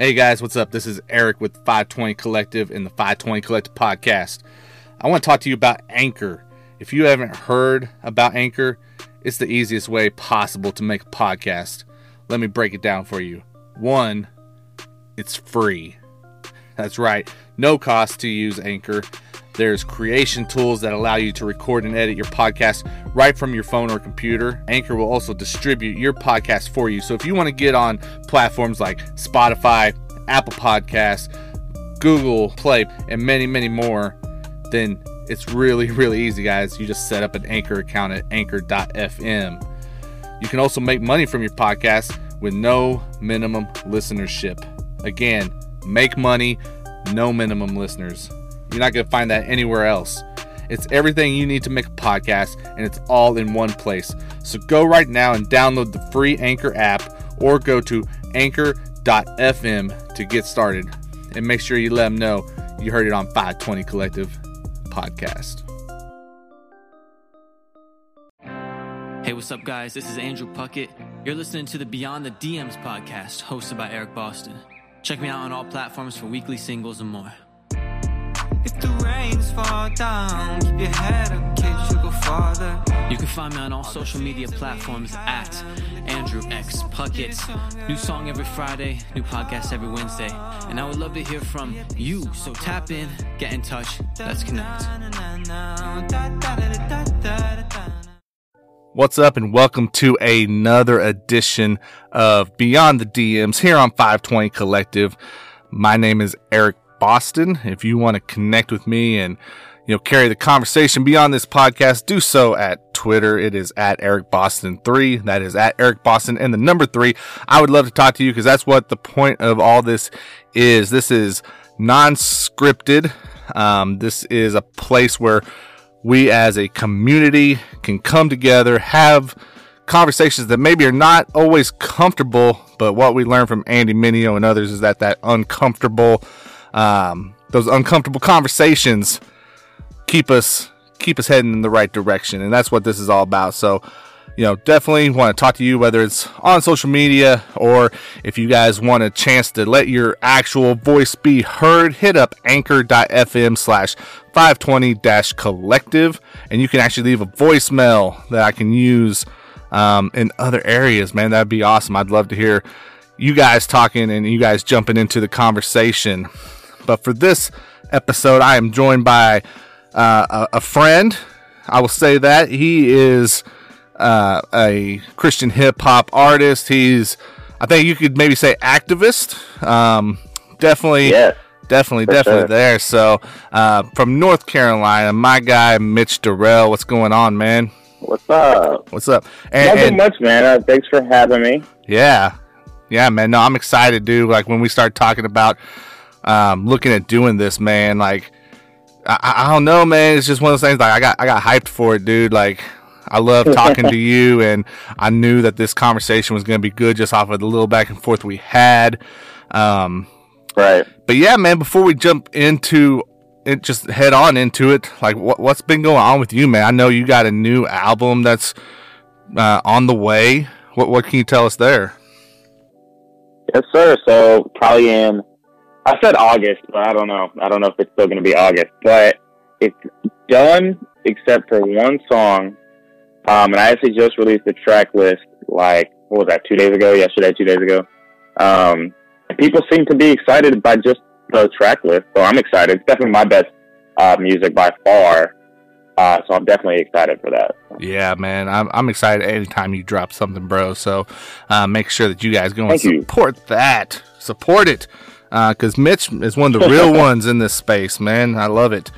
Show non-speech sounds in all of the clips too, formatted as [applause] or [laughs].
Hey guys, what's up? This is Eric with 520 Collective and the 520 Collective podcast. I want to talk to you about Anchor. If you haven't heard about Anchor, it's the easiest way possible to make a podcast. Let me break it down for you. One, it's free. That's right, no cost to use Anchor. There's creation tools that allow you to record and edit your podcast right from your phone or computer. Anchor will also distribute your podcast for you. So if you want to get on platforms like Spotify, Apple Podcasts, Google Play, and many, many more, then it's really, [laughs] really easy, guys. You just set up an Anchor account at anchor.fm. You can also make money from your podcast with no minimum listenership. Again, make money, no minimum listeners. You're not going to find that anywhere else. It's everything you need to make a podcast, and it's all in one place. So go right now and download the free Anchor app or go to anchor.fm to get started. And make sure you let them know you heard it on 520 Collective Podcast. Hey, what's up, guys? This is Andrew Puckett. You're listening to the Beyond the DMs podcast hosted by Eric Boston. Check me out on all platforms for weekly singles and more. If the rains fall down, keep your head up, kids, you go farther. You can find me on all social media platforms at Andrew X Puckett. New song every Friday, new podcast every Wednesday. And I would love to hear from you. So tap in, get in touch, let's connect. What's up, and welcome to another edition of Beyond the DMs here on 520 Collective. My name is Eric Boston. If you want to connect with me and you know carry the conversation beyond this podcast, do so at Twitter. It is at Eric Boston three. That is at Eric Boston and the number three. I would love to talk to you because that's what the point of all this is. This is non-scripted. Um, this is a place where we as a community can come together, have conversations that maybe are not always comfortable, but what we learn from Andy Mineo and others is that that uncomfortable, um, those uncomfortable conversations keep us keep us heading in the right direction, and that's what this is all about. So, you know, definitely want to talk to you whether it's on social media or if you guys want a chance to let your actual voice be heard, hit up anchor.fm slash 520 dash collective and you can actually leave a voicemail that I can use um, in other areas, man. That'd be awesome. I'd love to hear you guys talking and you guys jumping into the conversation. But for this episode, I am joined by uh, a, a friend. I will say that he is uh, a Christian hip hop artist. He's, I think you could maybe say activist. Um, definitely, Yes. definitely, definitely sure. there. So, uh, from North Carolina, my guy Mitch Darrell. What's going on, man? What's up? What's up? And, Nothing and- much, man. Uh, thanks for having me. yeah, yeah, man. No, I'm excited, dude. Like when we start talking about um, looking at doing this, man. Like I, I don't know, man. It's just one of those things. Like I got I got hyped for it, dude. Like I love [laughs] talking to you, and I knew that this conversation was going to be good just off of the little back and forth we had. Um, Right. but yeah, man. Before we jump into it, just head on into it. Like what what's been going on with you, man? I know you got a new album that's uh, on the way. What what can you tell us there? Yes, sir. So probably in, I said August, but I don't know. I don't know if it's still going to be August, but it's done except for one song. Um, and I actually just released the track list like, what was that, two days ago? Yesterday, two days ago. Um, people seem to be excited by just the track list. So I'm excited. It's definitely my best uh, music by far. Uh, so I'm definitely excited for that. Yeah, man, I'm I'm excited anytime you drop something, bro. So uh, make sure that you guys go and Thank you. support that, support it, because Mitch is one of the real [laughs] ones in this space, man. I love it.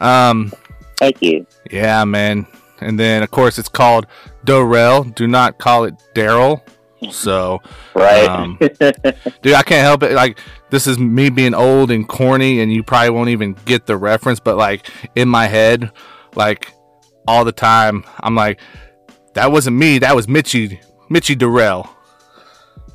Um, Thank you. yeah, man. And then of course it's called Darrell. Do not call it Daryl. So, Right. Um, [laughs] dude, I can't help it. Like this is me being old and corny, and you probably won't even get the reference. But like in my head, like all the time, I'm like, that wasn't me. That was Mitchy, Mitchy Darrell.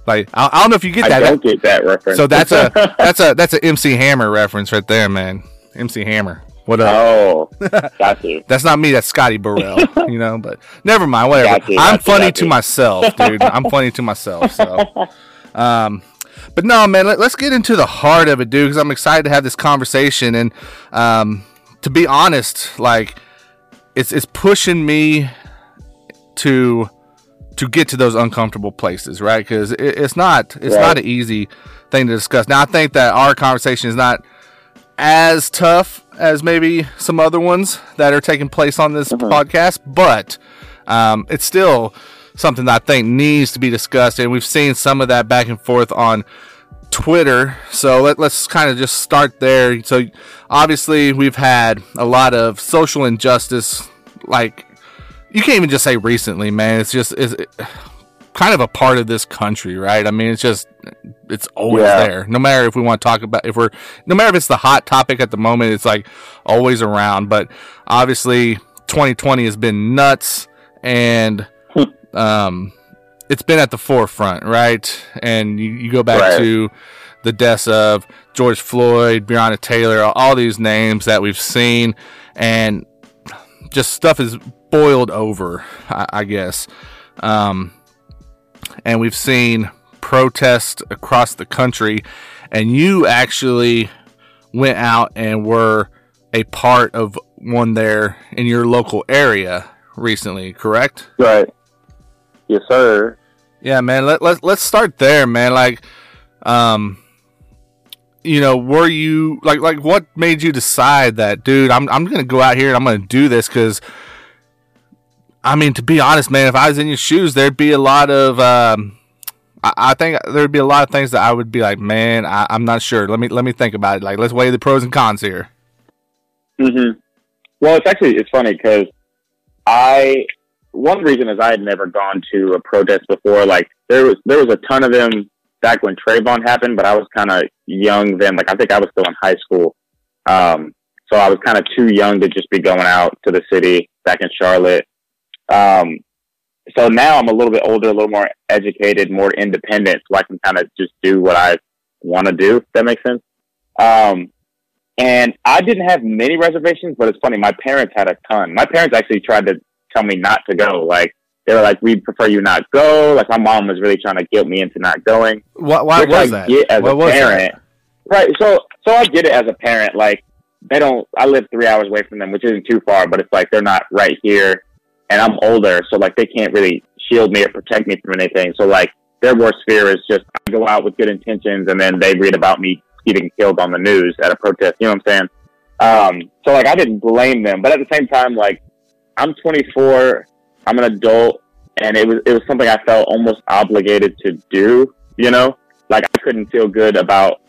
Like I, I don't know if you get that. I don't get that reference. So that's a [laughs] that's a that's a MC Hammer reference right there, man. MC Hammer. What up? oh, [laughs] got you. That's not me. That's Scotty Burrell. you know, but never mind. Whatever. Got you, I'm got you, funny to you. myself, dude. I'm funny to myself. So, [laughs] um, but no, man, let, us get into the heart of it, dude, because I'm excited to have this conversation. And um, to be honest, like it's it's pushing me to to get to those uncomfortable places, right? Because it, it's not it's right. not an easy thing to discuss. Now, I think that our conversation is not as tough as maybe some other ones that are taking place on this mm-hmm. podcast, but um, it's still something that I think needs to be discussed, and we've seen some of that back and forth on Twitter. So let, us kind of just start there. So obviously we've had a lot of social injustice, like you can't even just say recently, man. It's just it's kind of a part of this country, right? I mean, it's just it's always yeah. there. No matter if we want to talk about if we're no matter if it's the hot topic at the moment, it's like always around. But obviously, 2020 has been nuts, and um, it's been at the forefront, right? And you, you go back right. to the deaths of George Floyd, Breonna Taylor, all these names that we've seen, and just stuff is boiled over, I, I guess. Um, and we've seen protests across the country, and you actually went out and were a part of one there in your local area recently, correct? Right. Yes, sir. Yeah, man. Let let let's start there, man. Like, um, you know, were you like like what made you decide that, dude? I'm I'm gonna go out here and I'm gonna do this because. I mean, to be honest, man, if I was in your shoes, there'd be a lot of, um, I, think there'd be a lot of things that I would be like, man, I, am not sure. Let me let me think about it. Like, let's weigh the pros and cons here. Hmm. Well, it's actually it's funny because I one reason is I had never gone to a protest before. Like there was there was a ton of them back when Trayvon happened, but I was kind of young then. Like I think I was still in high school, um, so I was kind of too young to just be going out to the city back in Charlotte. Um, so now I'm a little bit older, a little more educated, more independent, so I can kind of just do what I want to do. If that makes sense. Um, and I didn't have many reservations, but it's funny. My parents had a ton. My parents actually tried to tell me not to go. Like they were like, "We prefer you not go." Like my mom was really trying to guilt me into not going. Why, why was I that? Get as what a parent, that? right? So, so I get it as a parent. Like they don't. I live three hours away from them, which isn't too far, but it's like they're not right here, and I'm older, so like they can't really shield me or protect me from anything. So like their worst fear is just I go out with good intentions, and then they read about me getting killed on the news at a protest. You know what I'm saying? Um, so like I didn't blame them, but at the same time, like I'm 24. I'm an adult, and it was it was something I felt almost obligated to do. You know, like I couldn't feel good about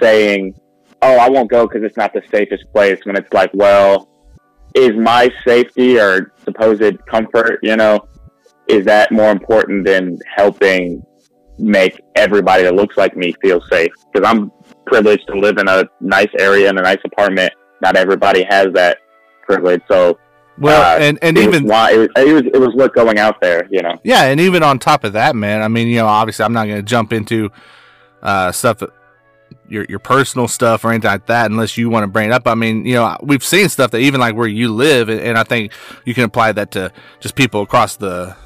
saying, "Oh, I won't go because it's not the safest place." When it's like, well, is my safety or supposed comfort, you know, is that more important than helping make everybody that looks like me feel safe? Because I'm privileged to live in a nice area in a nice apartment. Not everybody has that privilege, so well, uh, and and even was, it was, it was it was worth going out there, you know. Yeah, and even on top of that, man. I mean, you know, obviously, I'm not going to jump into uh, stuff that your your personal stuff or anything like that unless you want to bring it up. I mean, you know, we've seen stuff that even like where you live, and, and I think you can apply that to just people across the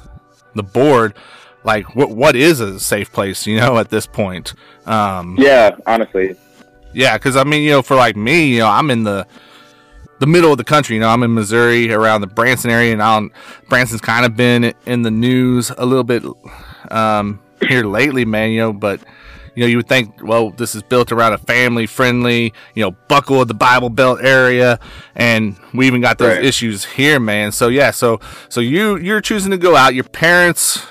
the board. Like, what what is a safe place? You know, at this point. Um, yeah, honestly. Yeah, because I mean, you know, for like me, you know, I'm in the the middle of the country. You know, I'm in Missouri around the Branson area, and i Branson's kind of been in the news a little bit um, here lately, man. You know, but you know, you would think, well, this is built around a family friendly, you know, buckle of the Bible Belt area, and we even got those right. issues here, man. So yeah, so so you you're choosing to go out. Your parents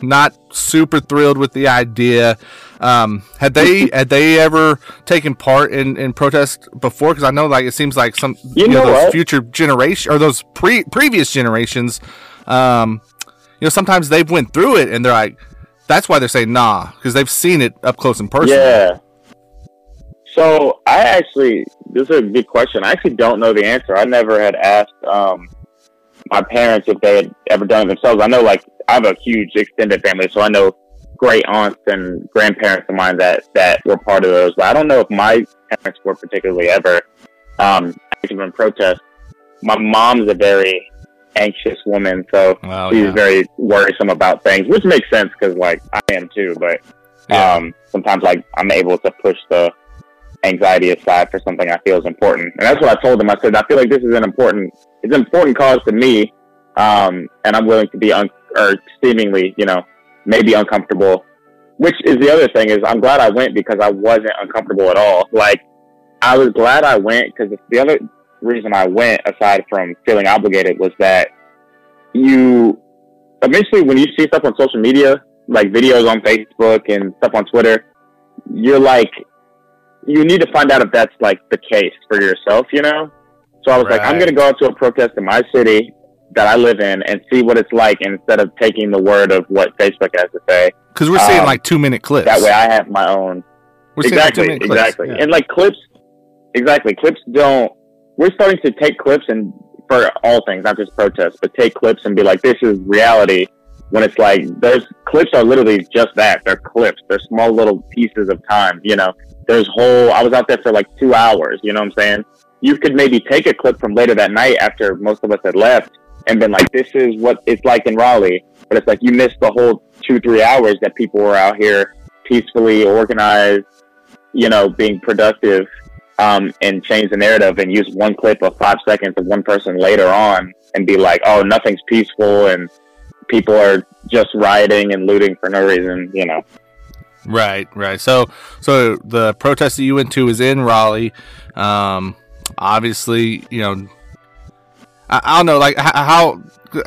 not super thrilled with the idea. Um, had they [laughs] had they ever taken part in, in protest before? Because I know like it seems like some you, you know, know, those future generation or those pre previous generations, um, you know, sometimes they've went through it and they're like, that's why they're saying nah because they've seen it up close and personal. Yeah. So I actually, this is a good question. I actually don't know the answer. I never had asked um, my parents if they had ever done it themselves. I know like I have a huge extended family, so I know great aunts and grandparents of mine that that were part of those. But I don't know if my parents were particularly ever um, active in protest. My mom's a very anxious woman, so she's yeah. very worrisome about things, which makes sense because like I am too. But Yeah. Um, sometimes like I'm able to push the anxiety aside for something I feel is important. And that's what I told them. I said, I feel like this is an important, it's an important cause to me. Um, and I'm willing to be un- or seemingly, you know, maybe uncomfortable, which is the other thing is I'm glad I went because I wasn't uncomfortable at all. Like I was glad I went because the other reason I went aside from feeling obligated was that you eventually when you see stuff on social media, like videos on Facebook and stuff on Twitter, you're like, you need to find out if that's like the case for yourself, you know? So I was like, I'm going to go out to a protest in my city that I live in and see what it's like instead of taking the word of what Facebook has to say. Because we're seeing Um, like two minute clips. That way I have my own. we're seeing like, exactly, clips. exactly. Yeah. And like clips, exactly. Clips don't, we're starting to take clips and for all things, not just protests, but take clips and be like, this is reality. When it's like, those clips are literally just that. They're clips. They're small little pieces of time, you know. There's whole, I was out there for like two hours, you know what I'm saying? You could maybe take a clip from later that night after most of us had left and been like, this is what it's like in Raleigh. But it's like you missed the whole two, three hours that people were out here peacefully organized, you know, being productive, um, and change the narrative and use one clip of five seconds of one person later on and be like, oh, nothing's peaceful and people are just rioting and looting for no reason, you know. Right, right. So, so the protest that you went to is in Raleigh. Um, obviously, you know, I, I don't know, like how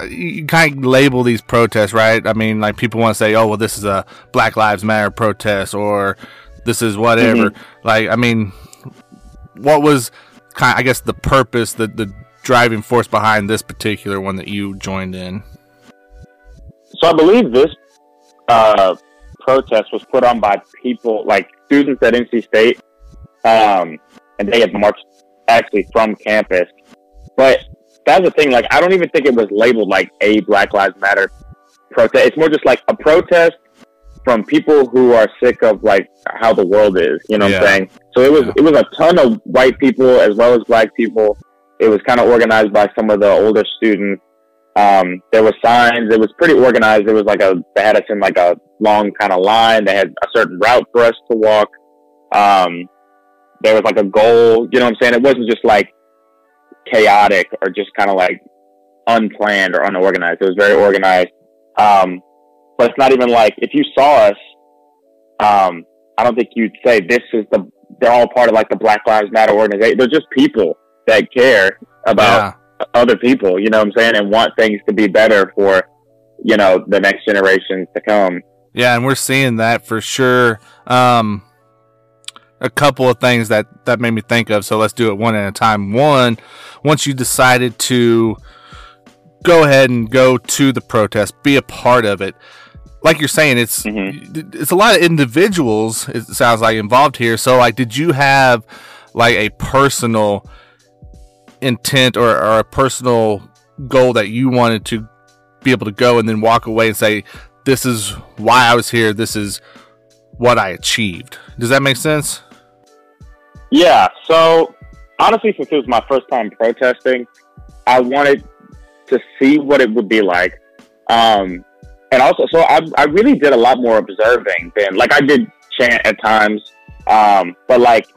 you kind of label these protests, right? I mean, like people want to say, "Oh, well, this is a Black Lives Matter protest," or "This is whatever." Like, I mean, what was kind? of, I guess the purpose, the the driving force behind this particular one that you joined in. So I believe this uh, protest was put on by people like students at NC State, um, and they had marched actually from campus. But that's the thing. Like, I don't even think it was labeled like a Black Lives Matter protest. It's more just like a protest from people who are sick of like how the world is. You know what I'm saying? So it was Yeah. it was a ton of white people as well as black people. It was kind of organized by some of the older students. Um, there were signs. It was pretty organized. It was like a, they had us in like a long kind of line. They had a certain route for us to walk. Um, there was like a goal, you know what I'm saying? It wasn't just like chaotic or just kind of like unplanned or unorganized. It was very organized. Um, but it's not even like, if you saw us, um, I don't think you'd say this is the, they're all part of like the Black Lives Matter organization. They're just people that care about Yeah. other people, you know what I'm saying, and want things to be better for, you know, the next generations to come. Yeah, and we're seeing that for sure. Um, a couple of things that that made me think of. So let's do it one at a time. One, once you decided to go ahead and go to the protest, be a part of it. Like you're saying, it's Mhm. it's a lot of individuals. It sounds like involved here. So like, did you have like a personal intent or, or a personal goal that you wanted to be able to go and then walk away and say, this is why I was here. This is what I achieved. Does that make sense? Yeah. So honestly, since it was my first time protesting, I wanted to see what it would be like. Um, and also, so I, I really did a lot more observing than like I did chant at times. Um, but like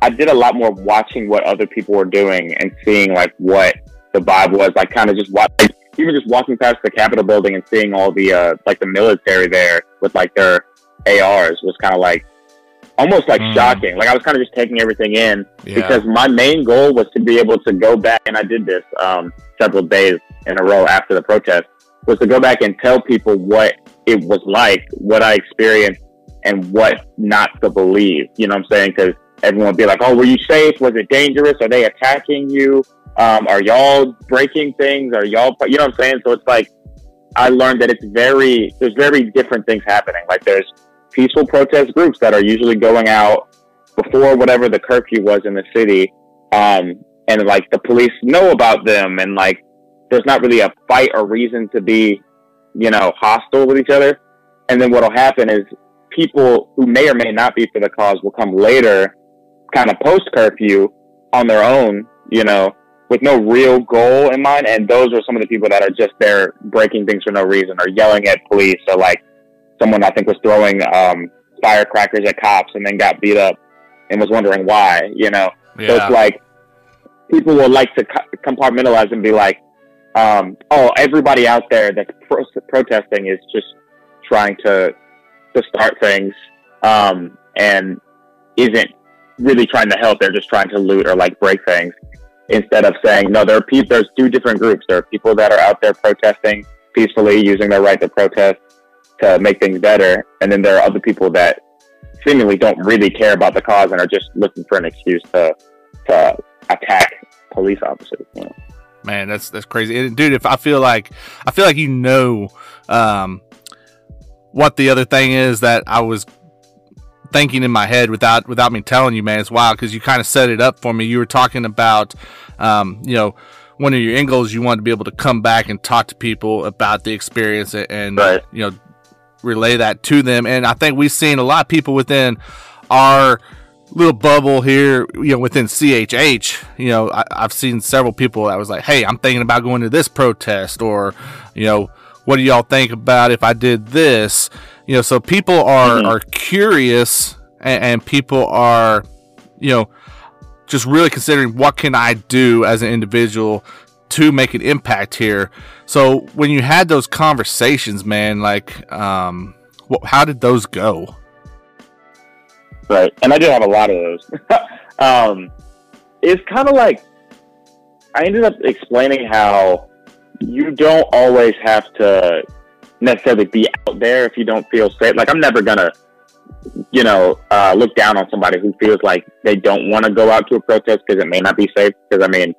I did a lot more watching what other people were doing and seeing like what the vibe was. Like kind of just watch, like, even just walking past the Capitol building and seeing all the, uh, like the military there with like their ARs was kind of like, almost like Mm. shocking. Like I was kind of just taking everything in because my main goal was to be able to go back, and I did this um, several days in a row after the protest, was to go back and tell people what it was like, what I experienced, and what not to believe. You know what I'm saying? Because everyone would be like, "Oh, were you safe? Was it dangerous? Are they attacking you? Um, are y'all breaking things? Are y'all?" You know what I'm saying? So it's like I learned that it's very there's very different things happening. Like there's peaceful protest groups that are usually going out before whatever the curfew was in the city. Um, and like the police know about them and like there's not really a fight or reason to be, you know, hostile with each other. And then what'll happen is people who may or may not be for the cause will come later, kind of post curfew on their own, you know, with no real goal in mind. And those are some of the people that are just there breaking things for no reason or yelling at police or like someone I think was throwing, um, firecrackers at cops and then got beat up and was wondering why. You know, so it's like people will like to compartmentalize and be like, um, "Oh, everybody out there that's pro- protesting is just trying to to start things um, and isn't really trying to help. They're just trying to loot or like break things." Instead of saying, "No, there are people. There's two different groups. There are people that are out there protesting peacefully, using their right to protest to make things better, and then there are other people that seemingly don't really care about the cause and are just looking for an excuse to to attack police officers. You know? Man, that's that's crazy, and dude. If I feel like I feel like you know, um, what the other thing is that I was thinking in my head without without me telling you, man. It's wild because you kind of set it up for me. You were talking about, um, you know, one of your end goals. You wanted to be able to come back and talk to people about the experience and, and Right. you know relay that to them. And I think we've seen a lot of people within our little bubble here, you know, within CHH, you know, I, I've seen several people that was like, Hey, I'm thinking about going to this protest or, you know, what do y'all think about if I did this? You know, so people are, Mhm. are curious and, and people are, you know, just really considering what can I do as an individual to make an impact here. So when you had those conversations, man, like, um, how did those go? Right. And I did have a lot of those. [laughs] um, it's kind of like I ended up explaining how you don't always have to necessarily be out there if you don't feel safe. Like I'm never gonna, you know, uh, look down on somebody who feels like they don't want to go out to a protest because it may not be safe. Because I mean,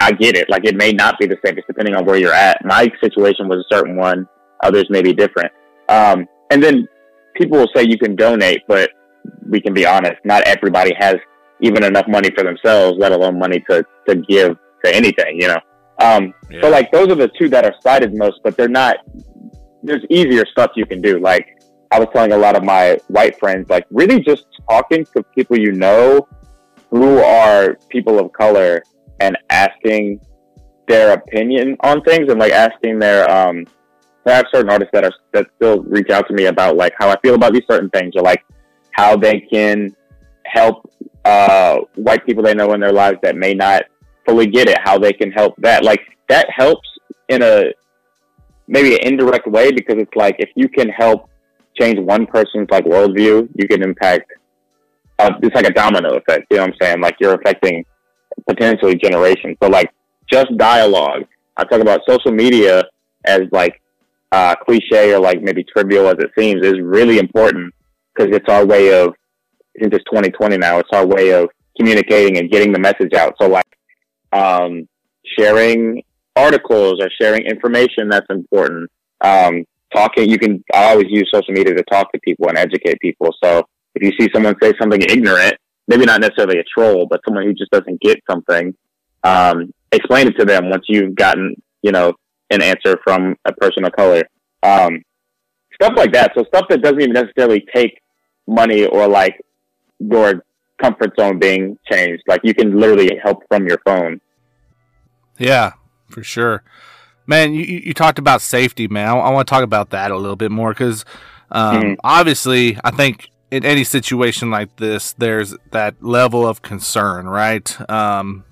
I get it. Like it may not be the safest depending on where you're at. My situation was a certain one. Others may be different. Um, and then people will say you can donate, but we can be honest, not everybody has even enough money for themselves, let alone money to, to give to anything, you know? Um, so like those are the two that are cited most, but they're not, there's easier stuff you can do. Like I was telling a lot of my white friends, like really just talking to people you know who are people of color and asking their opinion on things and like asking their, um, I have certain artists that are, that still reach out to me about like how I feel about these certain things or like how they can help uh, white people they know in their lives that may not fully get it, how they can help that. Like that helps in a maybe an indirect way because it's like if you can help change one person's like worldview, you can impact. Uh, it's like a domino effect. You know what I'm saying? Like you're affecting potentially generations. So like just dialogue. I talk about social media as like uh, cliche or like maybe trivial as it seems is really important because it's our way of since it's 2020 now it's our way of communicating and getting the message out. So like um, sharing articles or sharing information that's important. Um, talking you can i always use social media to talk to people and educate people. So if you see someone say something ignorant maybe not necessarily a troll but someone who just doesn't get something um, explain it to them once you've gotten you know an answer from a person of color. Um, stuff like that. So stuff that doesn't even necessarily take money or like your comfort zone being changed. Like you can literally help from your phone. Yeah, for sure. Man, you, you talked about safety, man. I, want to talk about that a little bit more because um, Mhm. obviously, I think in any situation like this, there's that level of concern, right? Um,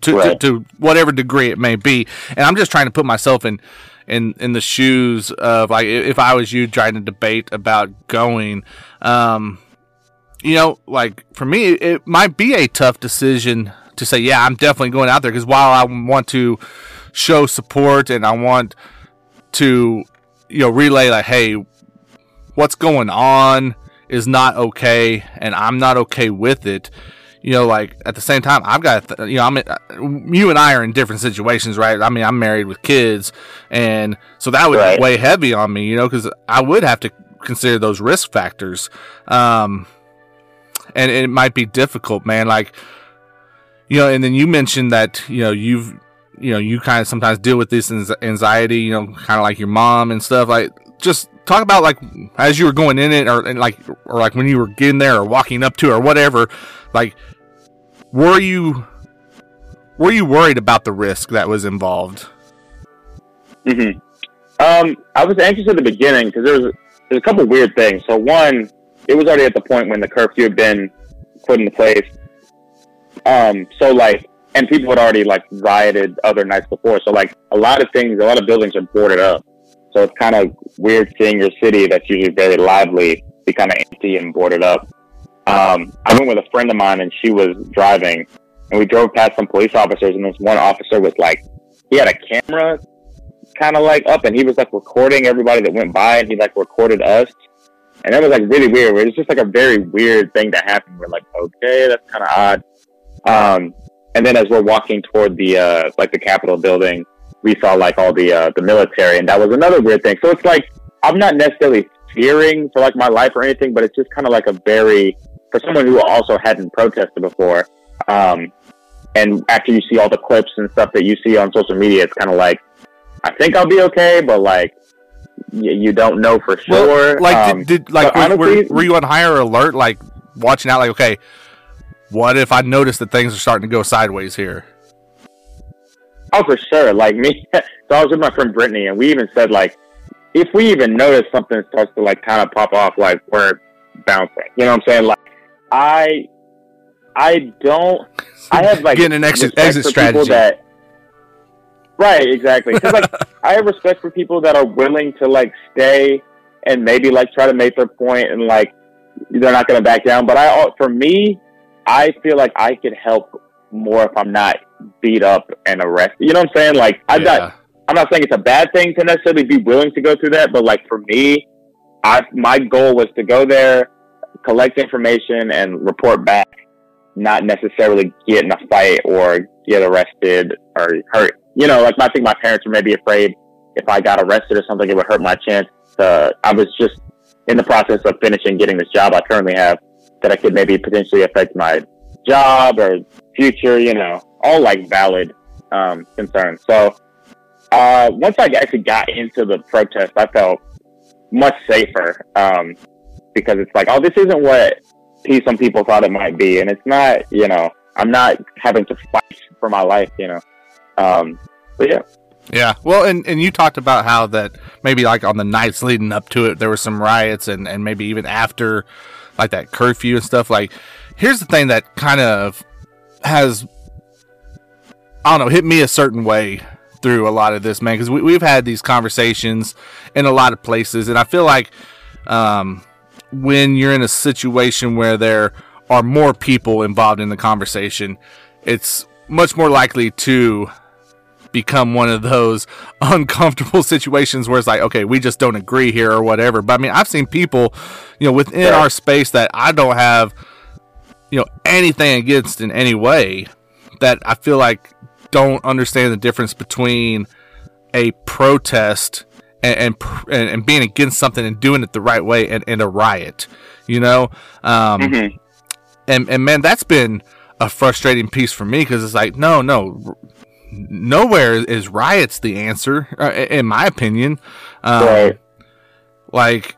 to, Right. to, to whatever degree it may be. And I'm just trying to put myself in in in the shoes of like if I was you trying to debate about going. Um, you know, like for me, it might be a tough decision to say, yeah, I'm definitely going out there because while I want to show support and I want to, you know, relay like, hey, what's going on is not okay and I'm not okay with it. You know, like at the same time, I've got, th- you know, I'm, in- you and I are in different situations, right? I mean, I'm married with kids, and so that would Right. weigh heavy on me, you know, because I would have to consider those risk factors. Um, and it might be difficult, man. Like, you know, and then you mentioned that, you know, you've, you know, you kind of sometimes deal with this anxiety, you know, kind of like your mom and stuff. Like, just talk about like as you were going in it, or and like, or like when you were getting there, or walking up to, or whatever. Like, were you, were you worried about the risk that was involved? hmm Um, I was anxious at the beginning because there was there's a couple weird things. So one, it was already at the point when the curfew had been put into place. Um, so like, and people had already like rioted other nights before. So like, a lot of things, a lot of buildings are boarded up. So it's kind of weird seeing your city that's usually very lively be kind of empty and boarded up. Um, I went with a friend of mine and she was driving and we drove past some police officers and this one officer was like, he had a camera kind of like up and he was like recording everybody that went by and he like recorded us. And that was like really weird. It was just like a very weird thing to happen. We're like, okay, that's kind of odd. Um, and then as we're walking toward the, uh, like the Capitol building, we saw like all the, uh, the military and that was another weird thing. So it's like, I'm not necessarily fearing for like my life or anything, but it's just kind of like a very, for someone who also hadn't protested before, um, and after you see all the clips and stuff that you see on social media, it's kind of like, I think I'll be okay, but like, y- you don't know for sure. Well, like, Um, did, did like were, honestly- were, were you on higher alert, like watching out, like okay, what if I notice that things are starting to go sideways here? Oh, for sure. Like me, [laughs] so I was with my friend Brittany, and we even said like, if we even notice something starts to like kind of pop off, like we're bouncing. You know what I'm saying? Like, I, I don't. I have like Getting an exit- exit people strategy. That, right, exactly. 'Cause, like [laughs] I have respect for people that are willing to like stay and maybe like try to make their point and like they're not going to back down. But I, for me, I feel like I could help more if I'm not beat up and arrested. You know what I'm saying? Like got Yeah. I'm not saying it's a bad thing to necessarily be willing to go through that, but like for me, I my goal was to go there, collect information, and report back, not necessarily get in a fight or get arrested or hurt. You know, like I think my parents were maybe afraid if I got arrested or something, it would hurt my chance. To, I was just in the process of finishing getting this job I currently have that I could maybe potentially affect my job or future. You know, all like valid um, concerns. So uh, once I actually got into the protest, I felt much safer um, because it's like, oh, this isn't what some people thought it might be, and it's not. You know, I'm not having to fight for my life. You know, um, but yeah, Yeah. Well, and, and you talked about how that maybe like on the nights leading up to it, there were some riots and, and maybe even after like that curfew and stuff. Like, here's the thing that kind of has, I don't know, hit me a certain way through a lot of this, man, because we, we've had these conversations in a lot of places. And I feel like, um, when you're in a situation where there are more people involved in the conversation, it's much more likely to become one of those [laughs] uncomfortable situations where it's like, okay, we just don't agree here or whatever. But I mean, I've seen people, you know, within Right. our space that I don't have, you know, anything against in any way that I feel like don't understand the difference between a protest and and, and, being against something and doing it the right way and, and a riot, you know? Um, Mhm. and and man, that's been a frustrating piece for me because it's like, no, no, nowhere is riots the answer, uh, in my opinion. Um, Right. Like,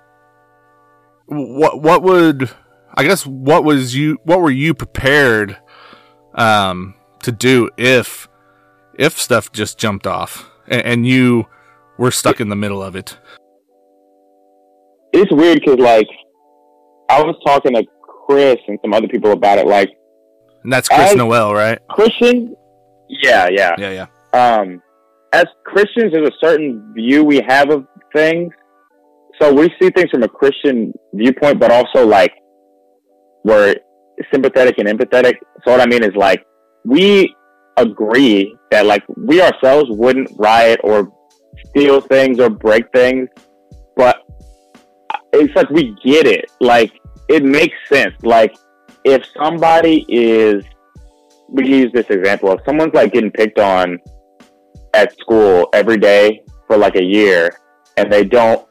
what what would I guess what was you what were you prepared um to do if if stuff just jumped off and, and you were stuck in the middle of it? it's weird because like I was talking to Chris and some other people about it. Like And that's Chris Noel, right? Christians, yeah, yeah. Yeah, yeah. um, as Christians, there's a certain view we have of things. So we see things from a Christian viewpoint, but also like we're sympathetic and empathetic. So what I mean is like we agree that like we ourselves wouldn't riot or steal things or break things, but it's like we get it. Like it makes sense. Like if somebody is, we use this example. If someone's like getting picked on at school every day for like a year and they don't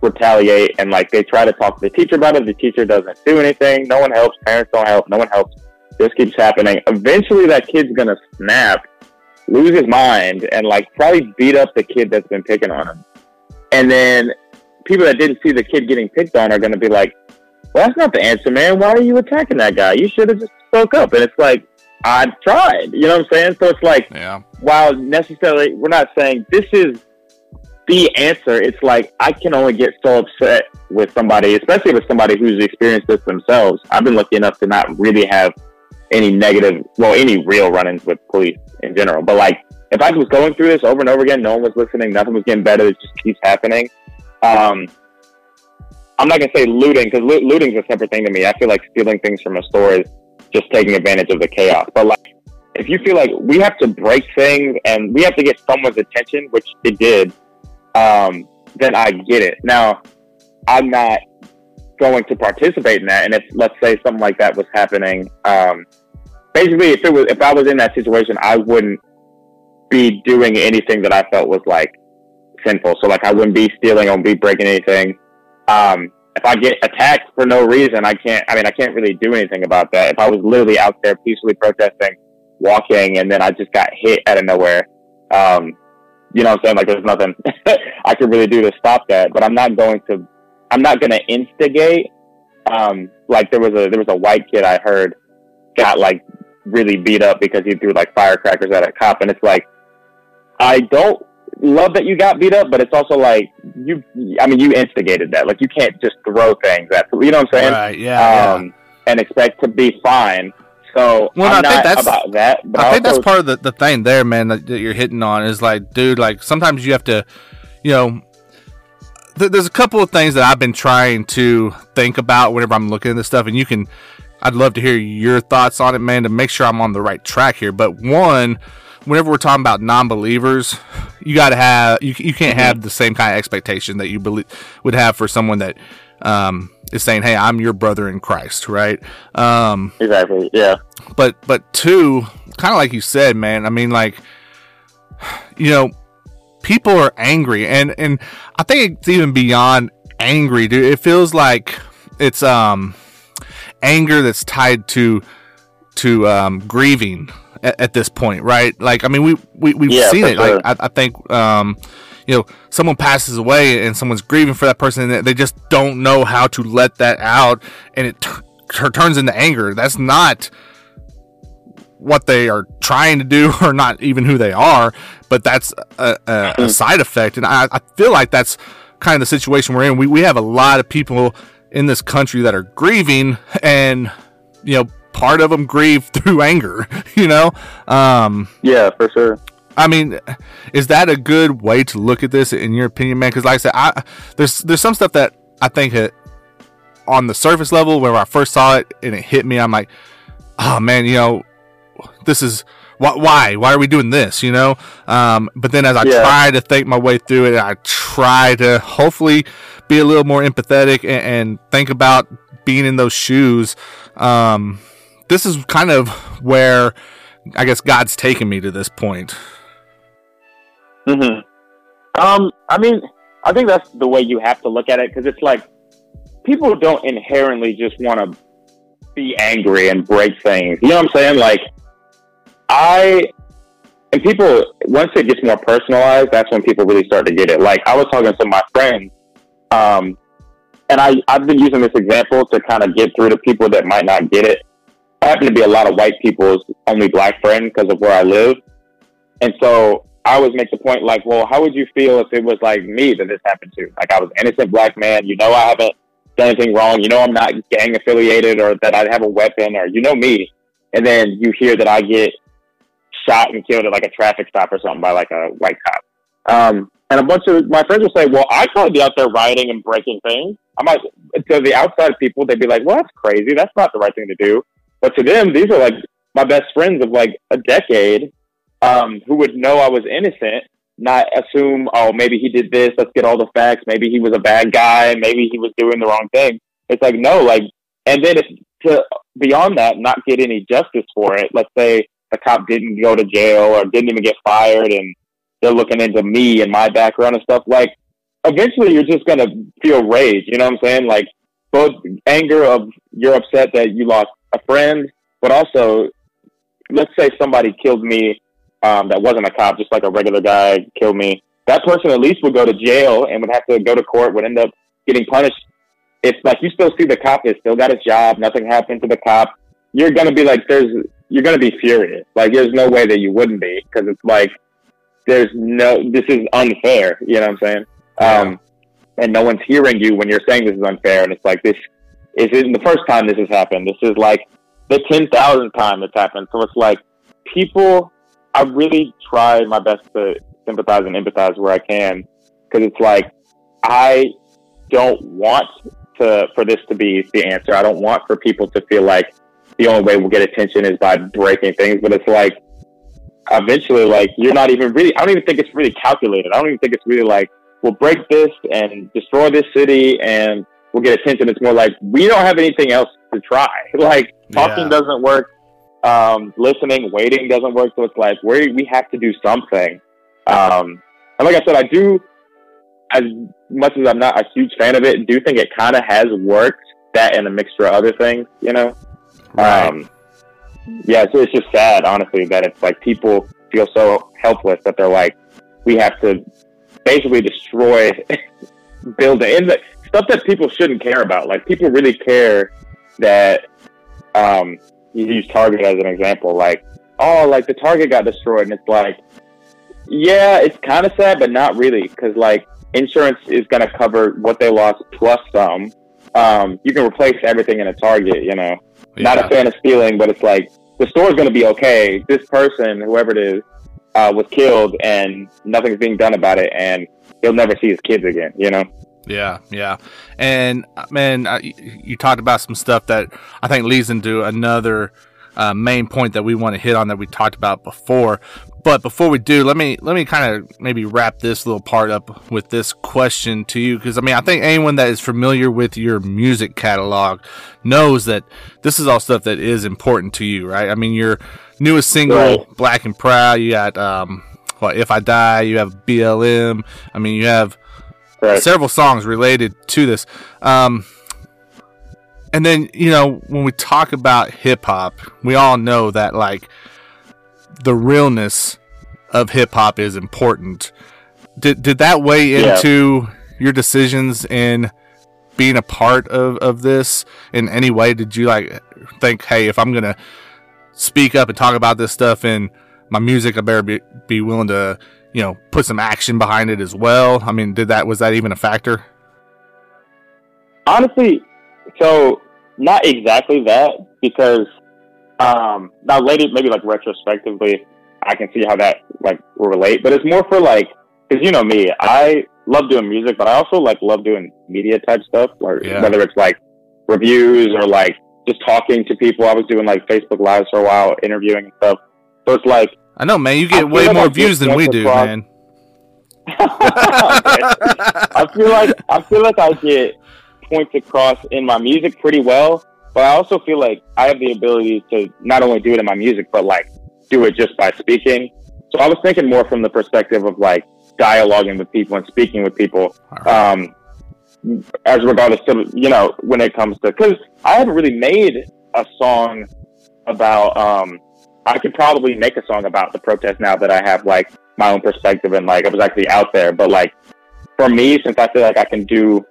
retaliate and like they try to talk to the teacher about it, the teacher doesn't do anything, no one helps, parents don't help, no one helps. This keeps happening. Eventually that kid's gonna snap, lose his mind, and like probably beat up the kid that's been picking on him. And then people that didn't see the kid getting picked on are gonna be like, Well that's not the answer, man. Why are you attacking that guy? You should have just spoke up. And it's like, I tried. You know what I'm saying? So it's like Yeah. while necessarily we're not saying this is the answer. It's like I can only get so upset with somebody, especially with somebody who's experienced this themselves. I've been lucky enough to not really have any negative, well, any real run-ins with police in general. But like, if I was going through this over and over again, no one was listening, nothing was getting better, it just keeps happening. Um, I'm not gonna say looting because lo- looting is a separate thing to me. I feel like stealing things from a store is just taking advantage of the chaos. But like, if you feel like we have to break things and we have to get someone's attention, which it did, um, then I get it. Now, I'm not going to participate in that. And if let's say something like that was happening, um, basically, if it was if I was in that situation, I wouldn't be doing anything that I felt was like sinful. So like I wouldn't be stealing, I wouldn't be breaking anything. Um, if I get attacked for no reason, I can't. I mean, I can't really do anything about that. If I was literally out there peacefully protesting, walking, and then I just got hit out of nowhere, um, you know what I'm saying? Like, there's nothing [laughs] I could really do to stop that. But I'm not going to. I'm not going to instigate. Um, like there was a there was a white kid I heard got like really beat up because he threw like firecrackers at a cop, and it's like I don't love that you got beat up, but it's also like you. I mean, you instigated that. Like you can't just throw things at you know what I'm saying? Right. Yeah. Um, and expect to be fine. So Well, I'm I think not that's- about that. But I think that's part of the, the thing there, man, that, that you're hitting on is like, dude, like sometimes you have to, you know, th- there's a couple of things that I've been trying to think about whenever I'm looking at this stuff, and you can, I'd love to hear your thoughts on it, man, to make sure I'm on the right track here. But one, whenever we're talking about non-believers, you got to have, you, you can't have the same kind of expectation that you believe would have for someone that um, is saying, "Hey, I'm your brother in Christ," right? Um, exactly. Yeah. but but two, kind of like you said, man. I mean, like, you know, people are angry, and and I think it's even beyond angry, dude. It feels like it's um anger that's tied to to um grieving at, at this point, right? Like, I mean, we we we've Yeah, seen it. sure. Like, I, I think um. You know, someone passes away and someone's grieving for that person, and they just don't know how to let that out, and it t- t- turns into anger. That's not what they are trying to do [laughs] or not even who they are, but that's a, a, a side effect. And I, I feel like that's kind of the situation we're in. We, we have a lot of people in this country that are grieving and, you know, part of them grieve through [laughs] anger, you know? Um, Yeah, for sure. I mean, is that a good way to look at this in your opinion, man? Because like I said, I there's there's some stuff that I think it, on the surface level, where I first saw it and it hit me, I'm like, oh man, you know, this is why why why are we doing this? You know. Um, but then as I Yeah. try to think my way through it, I try to hopefully be a little more empathetic and, and think about being in those shoes. Um, this is kind of where I guess God's taken me to this point. hmm Um, I mean, I think that's the way you have to look at it because it's like people don't inherently just want to be angry and break things. You know what I'm saying? Like, I and people once it gets more personalized, that's when people really start to get it. Like, I was talking to my friends, um, and I I've been using this example to kind of get through to people that might not get it. I happen to be a lot of white people's only black friend because of where I live, and so I always make the point like, well, how would you feel if it was like me that this happened to? Like I was innocent black man. You know, I haven't done anything wrong. You know, I'm not gang affiliated or that I have a weapon or you know me. And then you hear that I get shot and killed at like a traffic stop or something by like a white cop. Um, and a bunch of my friends will say, well, I'd probably be out there rioting and breaking things. I might, to the outside people, they'd be like, well, that's crazy. That's not the right thing to do. But to them, these are like my best friends of like a decade um, who would know I was innocent, not assume, oh, maybe he did this. Let's get all the facts. Maybe he was a bad guy. Maybe he was doing the wrong thing. It's like, no, like, and then if to beyond that, not get any justice for it. Let's say the cop didn't go to jail or didn't even get fired and they're looking into me and my background and stuff. Like, eventually you're just going to feel rage. You know what I'm saying? Like, both anger of you're upset that you lost a friend, but also, let's say somebody killed me um, that wasn't a cop, just like a regular guy killed me. That person at least would go to jail and would have to go to court, would end up getting punished. It's like you still see the cop has still got his job, nothing happened to the cop. You're gonna be like, there's, you're gonna be furious. Like, there's no way that you wouldn't be because it's like, there's no, this is unfair. You know what I'm saying? Yeah. Um, and no one's hearing you when you're saying this is unfair. And it's like, this isn't the first time this has happened. This is like the 10,000th time it's happened. So it's like people, I really try my best to sympathize and empathize where I can. Cause it's like, I don't want to, for this to be the answer. I don't want for people to feel like the only way we'll get attention is by breaking things, but it's like, eventually, like, you're not even really, I don't even think it's really calculated. I don't even think it's really like, we'll break this and destroy this city and we'll get attention. It's more like, we don't have anything else to try. [laughs] Like, talking Yeah. doesn't work. Um, listening, waiting doesn't work. So it's like, we we have to do something. Um, and like I said, I do, as much as I'm not a huge fan of it, do think it kind of has worked. That and a mixture of other things, you know. Right. Um, yeah, so it's just sad, honestly, that it's like people feel so helpless that they're like, we have to basically destroy [laughs] building and the stuff that people shouldn't care about. Like people really care that um, you use Target as an example. Like, oh, like the Target got destroyed, and it's like, yeah, it's kind of sad, but not really, because like insurance is going to cover what they lost plus some. Um, you can replace everything in a Target, you know. Not a fan of stealing, but it's like the store's going to be okay. This person, whoever it is, uh, was killed, and nothing's being done about it, and he'll never see his kids again. You know. Yeah, yeah, and uh, man, you, you talked about some stuff that I think leads into another uh, main point that we want to hit on that we talked about before. But before we do, let me let me kind of maybe wrap this little part up with this question to you because I mean I think anyone that is familiar with your music catalog knows that this is all stuff that is important to you, right? I mean your newest single, Right. "Black and Proud," you got um, what if I die, you have BLM. I mean you have Right. several songs related to this. Um, and then, you know, when we talk about hip hop, we all know that, like, the realness of hip hop is important. Did, did that weigh Yeah. into your decisions in being a part of, of this in any way? Did you, like, think, hey, if I'm going to speak up and talk about this stuff in my music, I better be, be willing to, you know, put some action behind it as well. I mean, did that was that even a factor? honestly, so not exactly that because um now later maybe like retrospectively I can see how that like will relate, but it's more for like because you know me, I love doing music, but I also like love doing media type stuff, or Yeah. whether it's like reviews or like just talking to people. I was doing like Facebook lives for a while, interviewing and stuff. So it's like I know, man. You get way more I views than we do, across- man. [laughs] I feel like I feel like I get points across in my music pretty well, but I also feel like I have the ability to not only do it in my music, but like do it just by speaking. So I was thinking more from the perspective of like dialoguing with people and speaking with people. Um, as regardless to you know when it comes to because I haven't really made a song about um I could probably make a song about the protest now that I have like my own perspective and like I was actually out there. But like for me, since I feel like I can do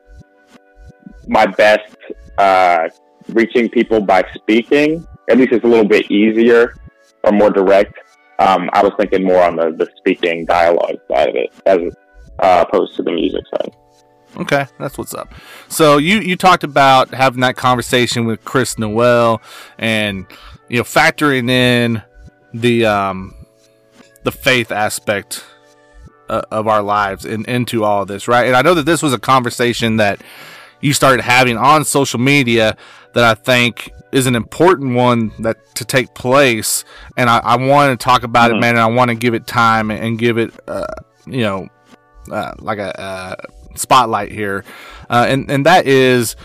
my best uh, reaching people by speaking, at least it's a little bit easier or more direct. Um, I was thinking more on the, the speaking dialogue side of it as uh, opposed to the music side. Okay, that's what's up. So you you talked about having that conversation with Chris Noel and you know factoring in the um the faith aspect uh, of our lives and into all this, right? And I know that this was a conversation that you started having on social media that I think is an important one that to take place. And I, I want to talk about it, Mhm. man. And I want to give it time and give it, uh, you know, uh, like a uh, spotlight here, uh, and and that is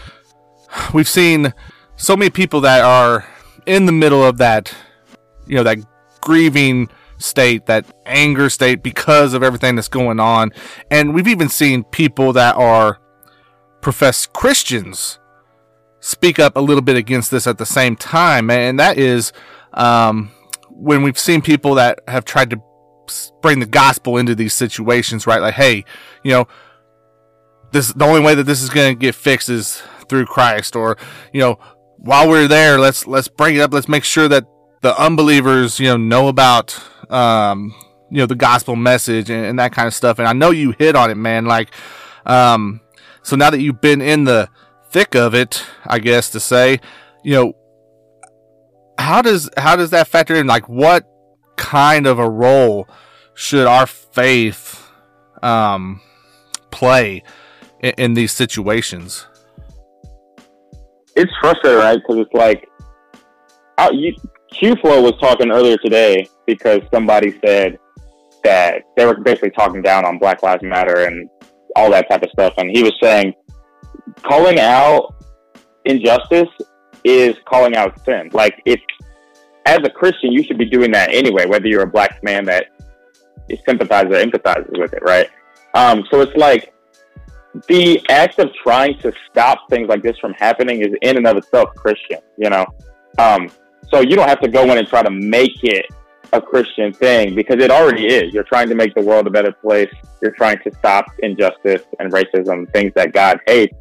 we've seen so many people that are in the middle of that, you know, that grieving state, that anger state because of everything that's going on, and we've even seen people that are professed Christians speak up a little bit against this at the same time, and that is um, when we've seen people that have tried to bring the gospel into these situations, right? Like, hey, you know, this the only way that this is going to get fixed is through Christ, or you know, while we're there, let's let's bring it up. Let's make sure that the unbelievers, you know, know about um, you know the gospel message and, and that kind of stuff. And I know you hit on it, man. Like, um, so now that you've been in the thick of it, I guess to say, you know, how does how does that factor in? Like, what kind of a role should our faith um, play in, in these situations? It's frustrating, right? Because it's like, uh, you, Q Flow was talking earlier today because somebody said that they were basically talking down on Black Lives Matter and all that type of stuff, and he was saying calling out injustice is calling out sin. Like if as a Christian, you should be doing that anyway, whether you're a black man that sympathizes or empathizes with it, right? Um, so it's like the act of trying to stop things like this from happening is in and of itself Christian, you know? Um, so you don't have to go in and try to make it a Christian thing because it already is. You're trying to make the world a better place. You're trying to stop injustice and racism, things that God hates.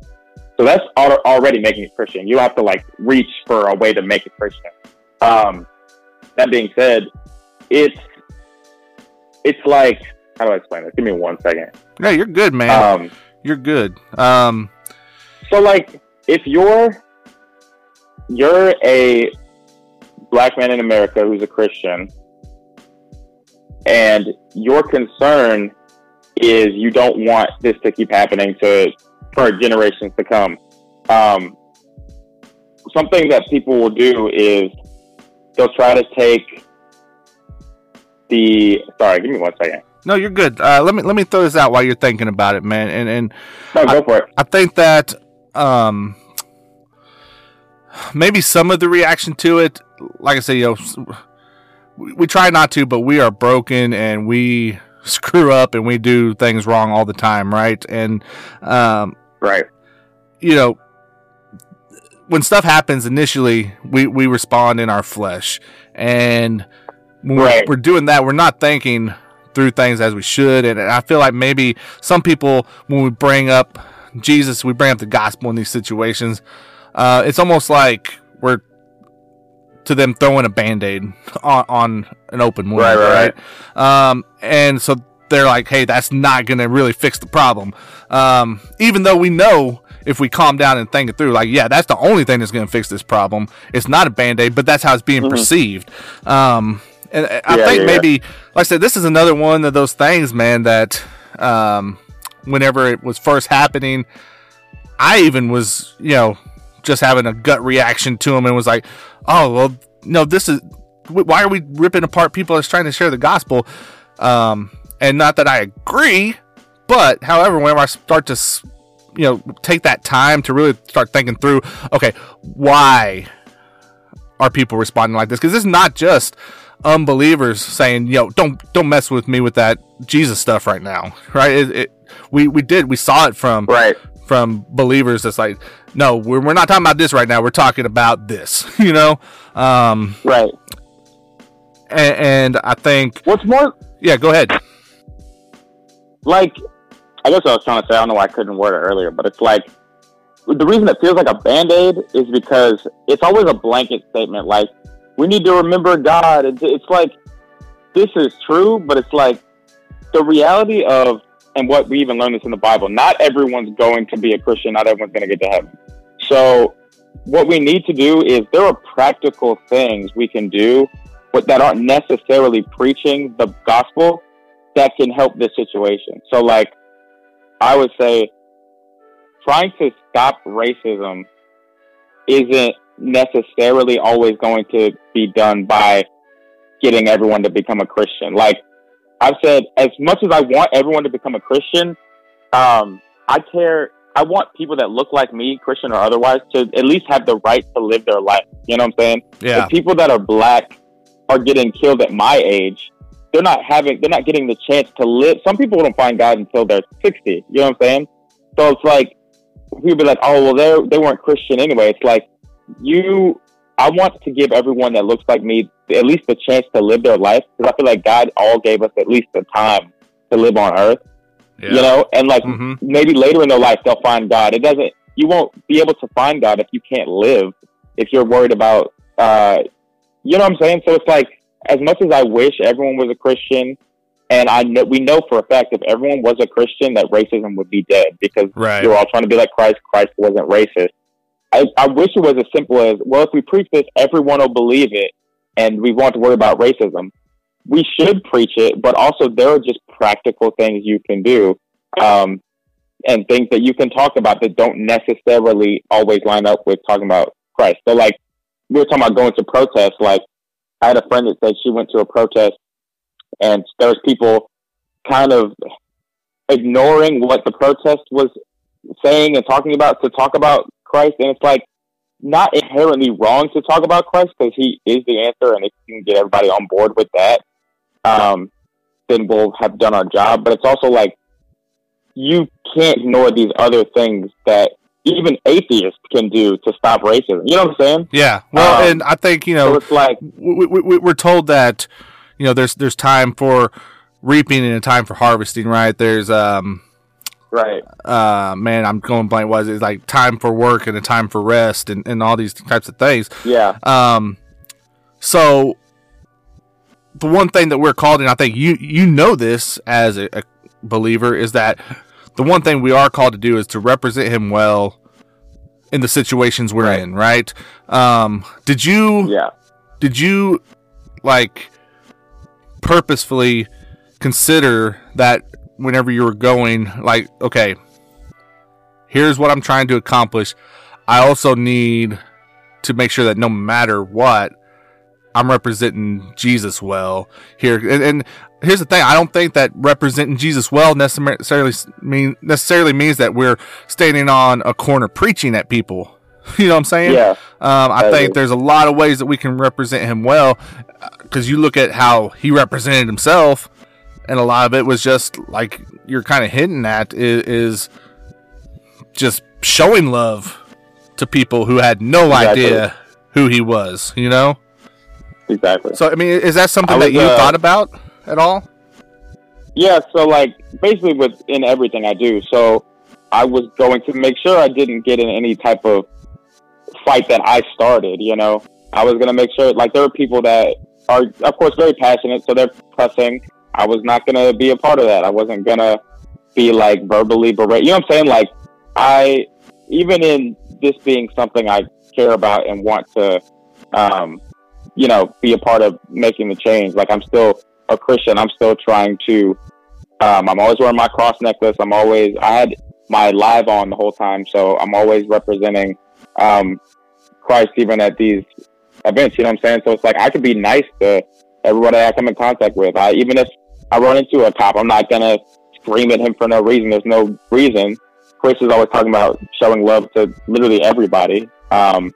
So that's already making it Christian. You have to like reach for a way to make it Christian. Um, that being said, it's it's like how do I explain this? Give me one second. Yeah, you're good, man. Um, you're good. Um, so like if you're you're a black man in America who's a Christian, and your concern is you don't want this to keep happening to for generations to come. Um, something that people will do is they'll try to take the. Sorry, give me one second. No, you're good. Uh, let me let me throw this out while you're thinking about it, man. And and no, go I, for it. I think that um, maybe some of the reaction to it, like I say, you know, we, we try not to, but we are broken and we [laughs] screw up and we do things wrong all the time, right? And um, Right. You know, when stuff happens initially, we, we respond in our flesh. And when right. we're, we're doing that, we're not thinking through things as we should. And I feel like maybe some people, when we bring up Jesus, we bring up the gospel in these situations, uh, it's almost like we're to them throwing a band aid on, on, an open wound, right, right? right? Um, and so they're like, hey, that's not going to really fix the problem. Um, even though we know if we calm down and think it through, like, yeah, that's the only thing that's going to fix this problem. It's not a band aid, but that's how it's being mm-hmm. perceived. Um, and I yeah, think yeah, maybe, yeah. like I said, this is another one of those things, man, that um, whenever it was first happening, I even was, you know, just having a gut reaction to him and was like, oh, well, no, this is, why are we ripping apart people that's trying to share the gospel? Um, and not that I agree, but however, whenever I start to, you know, take that time to really start thinking through, okay, why are people responding like this? Because it's not just unbelievers saying, "Yo, don't don't mess with me with that Jesus stuff right now." Right? It, it, we we did we saw it from right from believers that's like, no, we're we're not talking about this right now. We're talking about this. [laughs] You know, um, right? And, and I think what's more, yeah, go ahead like I guess I was trying to say I don't know why I couldn't word it earlier, but it's like the reason it feels like a band aid is because it's always a blanket statement like we need to remember God. It's, it's like this is true, but it's like the reality of and what we even learned this in the Bible. Not everyone's going to be a Christian. Not everyone's going to get to heaven. So what we need to do is there are practical things we can do, but that aren't necessarily preaching the gospel that can help this situation. So, like, I would say trying to stop racism isn't necessarily always going to be done by getting everyone to become a Christian. Like, I've said, as much as I want everyone to become a Christian, um, I care. I want people that look like me, Christian or otherwise, to at least have the right to live their life. You know what I'm saying? Yeah. If people that are black are getting killed at my age, they're not having they're not getting the chance to live. Some people don't find God until they're sixty. You know what I'm saying? So it's like people be like, oh well, they they weren't Christian anyway. It's like you. I want to give everyone that looks like me at least the chance to live their life because I feel like God all gave us at least the time to live on earth. Yeah. You know, and like mm-hmm. maybe later in their life they'll find God. It doesn't. You won't be able to find God if you can't live. If you're worried about, uh, you know what I'm saying. So it's like as much as I wish everyone was a Christian, And I know we know for a fact if everyone was a Christian that racism would be dead because Right. you're all trying to be like Christ. Christ wasn't racist. I, I wish it was as simple as well. If we preach this, everyone will believe it, and we won't to worry about racism. We should preach it, but also there are just practical things you can do, um, and things that you can talk about that don't necessarily always line up with talking about Christ. So, like we were talking about going to protests. Like I had a friend that said she went to a protest, and there was people kind of ignoring what the protest was saying and talking about to talk about Christ, and it's like not inherently wrong to talk about Christ because He is the answer, and if you can get everybody on board with that, um, then we'll have done our job. But it's also like you can't ignore these other things that even atheists can do to stop racism. You know what I'm saying? Yeah. Well, Um, and I think you know, So it's like, we, we, we- we're told that you know there's there's time for reaping and a time for harvesting, right? There's um right, uh man, I'm going blank. Was it like time for work and a time for rest and, and all these types of things? yeah, Um, so the one thing that we're called, and I think you you know this as a, a believer, is that the one thing we are called to do is to represent Him well in the situations we're Right. in. Right? Um, did you yeah. did you like purposefully consider that whenever you were going like okay here's what i'm trying to accomplish i also need to make sure that no matter what i'm representing jesus well here and, and here's the thing i don't think that representing jesus well necessarily mean necessarily means that we're standing on a corner preaching at people [laughs] you know what i'm saying Yeah, um, I think agree. there's a lot of ways that we can represent him well, because you look at how he represented himself, and a lot of it was just like you're kind of hinting at is, is just showing love to people who had no Exactly. idea who he was. You know, exactly. so I mean, is that something that you uh, thought about at all? Yeah, so like basically within everything I do. So I was going to make sure I didn't get in any type of fight that I started, you know. I was gonna make sure like there are people that are of course very passionate, so they're pressing. I was not gonna be a part of that. I wasn't gonna be like verbally berate you know what I'm saying? Like I even in this being something I care about and want to um you know, be a part of making the change. Like I'm still a Christian. I'm still trying to. Um, I'm always wearing my cross necklace. I'm always. I had my live on the whole time, so I'm always representing um, Christ even at these events. You know what I'm saying? So it's like I could be nice to everybody I come in contact with. I even if I run into a cop, I'm not gonna scream at him for no reason. There's no reason. Chris is always talking about showing love to literally everybody, um,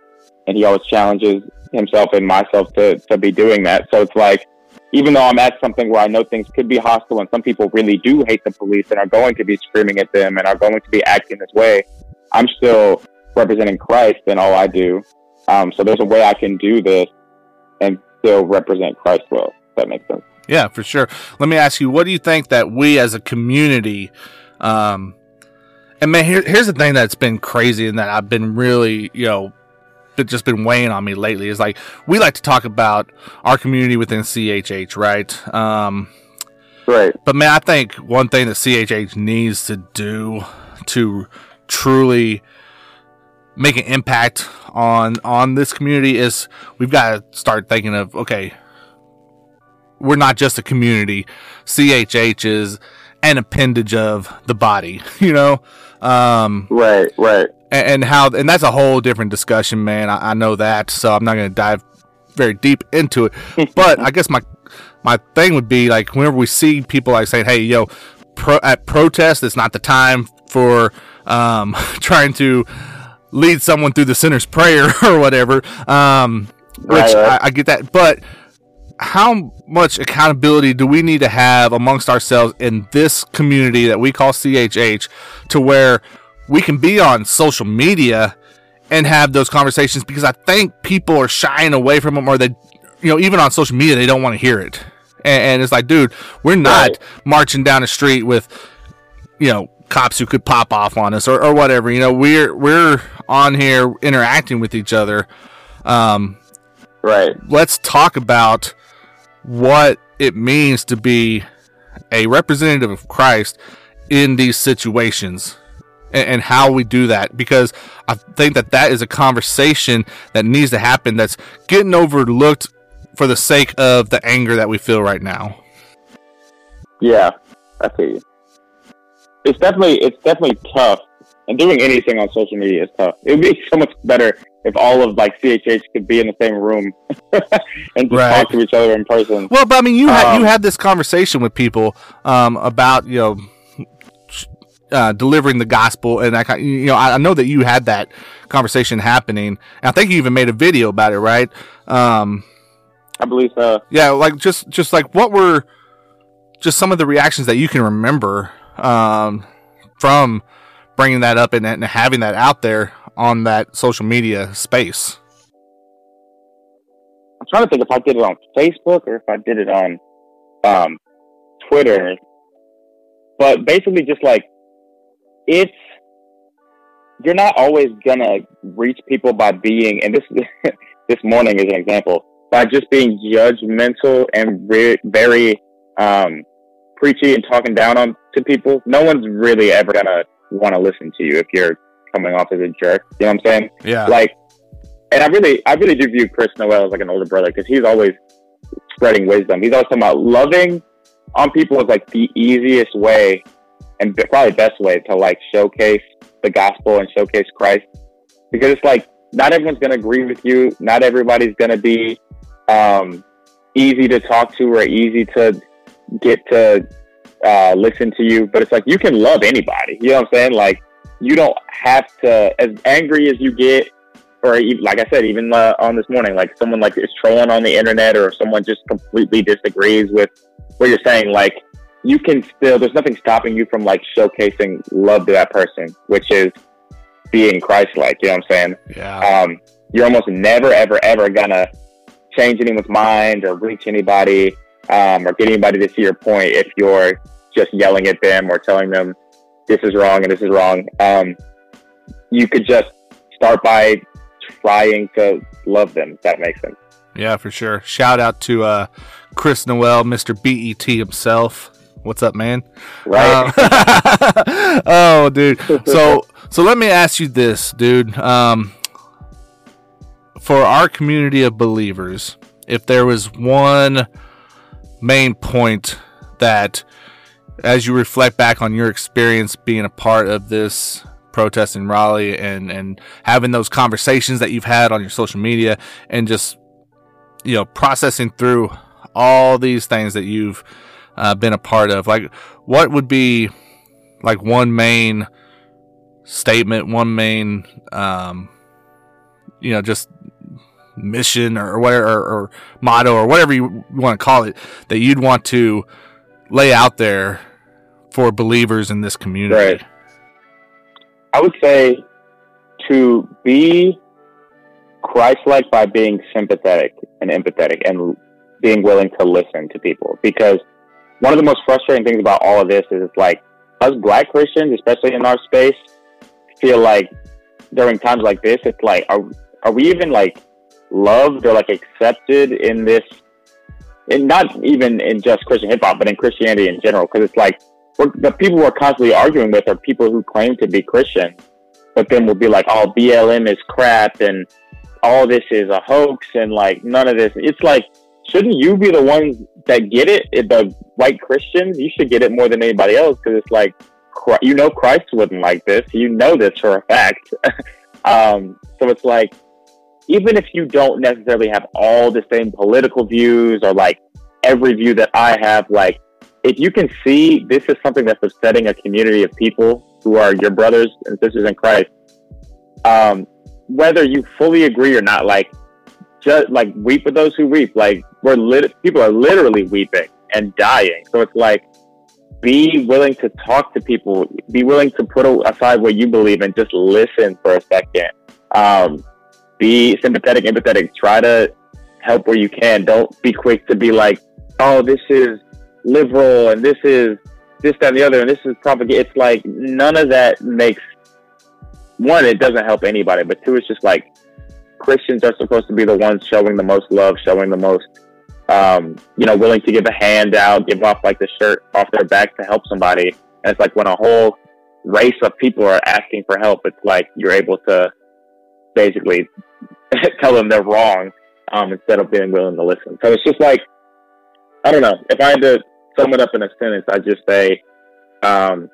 and he always challenges himself and myself to to be doing that. So it's like even though I'm at something where I know things could be hostile and some people really do hate the police and are going to be screaming at them and are going to be acting this way, I'm still representing Christ in all I do. Um, so there's a way I can do this and still represent Christ well. If that makes sense. Yeah, for sure. Let me ask you, what do you think that we as a community, um, and man, here, here's the thing that's been crazy and that I've been really, you know, just been weighing on me lately is like we like to talk about our community within CHH, right? Um, Right. but man, I think one thing that CHH needs to do to truly make an impact on on this community is we've got to start thinking of okay, we're not just a community. CHH is an appendage of the body, [laughs] you know. Um, Right. Right. And, and how and that's a whole different discussion man. I, I know that so i'm not going to dive very deep into it. [laughs] But i guess my my thing would be like whenever we see people like saying hey yo pro, at protest it's not the time for um [laughs] trying to lead someone through the sinner's prayer [laughs] or whatever um which Right, right. I, I get that. But how much accountability do we need to have amongst ourselves in this community that we call CHH to where we can be on social media and have those conversations because I think people are shying away from them or they, you know, even on social media, they don't want to hear it. And, and it's like, dude, we're not Right. marching down the street with, you know, cops who could pop off on us or, or whatever. You know, we're, we're on here interacting with each other. Um, Right. let's talk about what it means to be a representative of Christ in these situations and, and how we do that because I think that that is a conversation that needs to happen that's getting overlooked for the sake of the anger that we feel right now. Yeah, I see. It's definitely it's definitely tough, and doing anything on social media is tough. It would be [laughs] so much better if all of like CHH could be in the same room [laughs] and just Right. talk to each other in person. Well, but I mean, you had you Um, had this conversation with people um, about you know uh, delivering the gospel, and I ki- you know I, I know that you had that conversation happening, and I think you even made a video about it, right? Um, I believe so. yeah, like just just like what were just some of the reactions that you can remember um, from bringing that up and, and having that out there on that social media space. I'm trying to think if I did it on Facebook or if I did it on um, Twitter. But basically, just like it's you're not always gonna reach people by being, and this [laughs] this morning is an example by just being judgmental and re- very um, preachy and talking down on to people. No one's really ever gonna want to listen to you if you're coming off as a jerk. You know what I'm saying? Yeah, like and I really I really do view Chris Noel as like an older brother because he's always spreading wisdom. He's always talking about loving on people is like the easiest way and probably best way to like showcase the gospel and showcase Christ because it's like not everyone's gonna agree with you. Not everybody's gonna be um, easy to talk to or easy to get to uh, listen to you. But it's like you can love anybody. You know what I'm saying? Like you don't have to as angry as you get or even, like I said, even uh, on this morning, like someone like is trolling on the internet or someone just completely disagrees with what you're saying, like you can still, there's nothing stopping you from like showcasing love to that person, which is being Christ-like. You know what I'm saying? yeah, Um, you're almost never, ever, ever gonna change anyone's mind or reach anybody um, or get anybody to see your point if you're just yelling at them or telling them this is wrong and this is wrong. Um, you could just start by trying to love them. If that makes sense. yeah, for sure. Shout out to uh, Chris Noel, Mister BET himself. What's up, man? Right? Um, [laughs] oh, dude. So, so let me ask you this, dude. Um, for our community of believers, if there was one main point that, as you reflect back on your experience being a part of this protest in Raleigh and and having those conversations that you've had on your social media and just you know processing through all these things that you've uh, been a part of like what would be like one main statement one main um you know just mission or whatever or, or motto or whatever you want to call it that you'd want to lay out there for believers in this community Right. I would say to be Christ-like by being sympathetic and empathetic and being willing to listen to people. Because one of the most frustrating things about all of this is it's like us black Christians, especially in our space, feel like during times like this, it's like, are, are we even like loved or like accepted in this? And not even in just Christian hip hop, but in Christianity in general. Cause it's like, the people we're constantly arguing with are people who claim to be Christian, but then we'll be like, "Oh, BLM is crap," and all this is a hoax, and like none of this. It's like, shouldn't you be the ones that get it? The white Christians, you should get it more than anybody else because it's like, you know, Christ wouldn't like this. You know this for a fact. [laughs] um, so it's like, even if you don't necessarily have all the same political views or like every view that I have, like if you can see this is something that's upsetting a community of people who are your brothers and sisters in Christ, um, whether you fully agree or not, like just like weep with those who weep. Like we're lit- people are literally weeping and dying. So it's like be willing to talk to people. Be willing to put aside what you believe and just listen for a second. Um, be sympathetic, empathetic. Try to help where you can. Don't be quick to be like, oh, this is liberal and this is this, that, and the other, and this is propaganda. It's like none of that makes one, it doesn't help anybody, but two, it's just like Christians are supposed to be the ones showing the most love, showing the most um, you know, willing to give a hand out, give off like the shirt off their back to help somebody. And it's like when a whole race of people are asking for help, it's like you're able to basically [laughs] tell them they're wrong um, instead of being willing to listen. So it's just like, I don't know. If I had to sum it up in a sentence, I'd just say, um,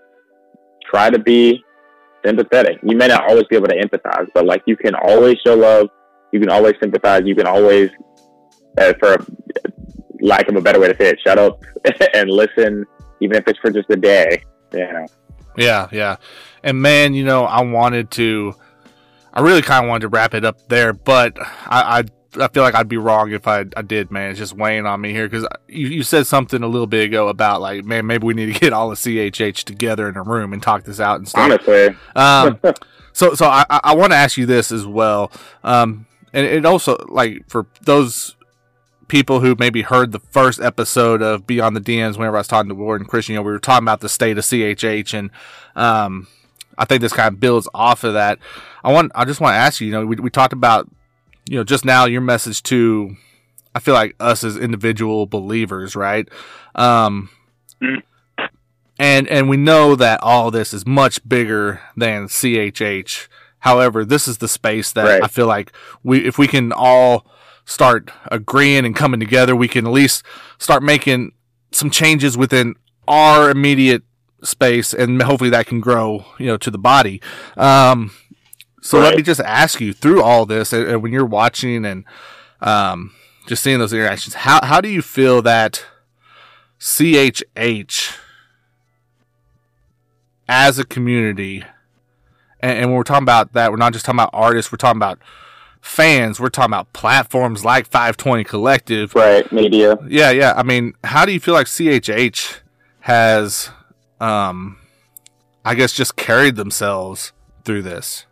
try to be sympathetic. You may not always be able to empathize, but like you can always show love. You can always sympathize. You can always, uh, for lack of a better way to say it, shut up [laughs] and listen, even if it's for just a day. You know. Yeah, yeah. And man, you know, I wanted to. I really kind of wanted to wrap it up there, but I, I I feel like I'd be wrong if I, I did, man. It's just weighing on me here because you, you said something a little bit ago about like, man, maybe we need to get all the CHH together in a room and talk this out and stuff. Honestly, um, [laughs] so so I, I want to ask you this as well, um, and it also like for those people who maybe heard the first episode of Beyond the DMs whenever I was talking to Warren and Christian, you know, we were talking about the state of CHH and um, I think this kind of builds off of that. I want I just want to ask you, you know, we, we talked about you know, just now your message to, I feel like us as individual believers, right? Um, and, and we know that all this is much bigger than CHH. However, this is the space that Right. I feel like we, if we can all start agreeing and coming together, we can at least start making some changes within our immediate space and hopefully that can grow, you know, to the body. Um, so let me just ask you through all this, and, and when you're watching and um, just seeing those interactions, how how do you feel that CHH as a community, and, and when we're talking about that, we're not just talking about artists, we're talking about fans, we're talking about platforms like 520 Collective, right? Media. yeah, yeah. I mean, how do you feel like CHH has, um, I guess, just carried themselves through this,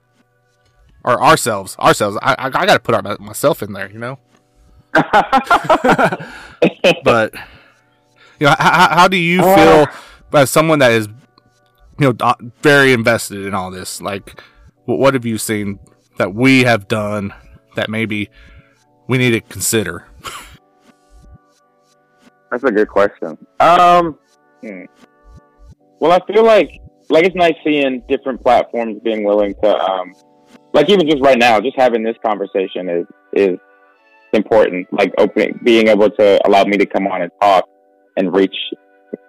or ourselves, ourselves? I, I, I got to put our, myself in there, you know. [laughs] [laughs] but you know, how, how do you feel as someone that is, you know, very invested in all this? Like, what, what have you seen that we have done that maybe we need to consider? That's a good question. Um, hmm. well, I feel like like it's nice seeing different platforms being willing to, um, like even just right now, just having this conversation is is important. Like opening, being able to allow me to come on and talk and reach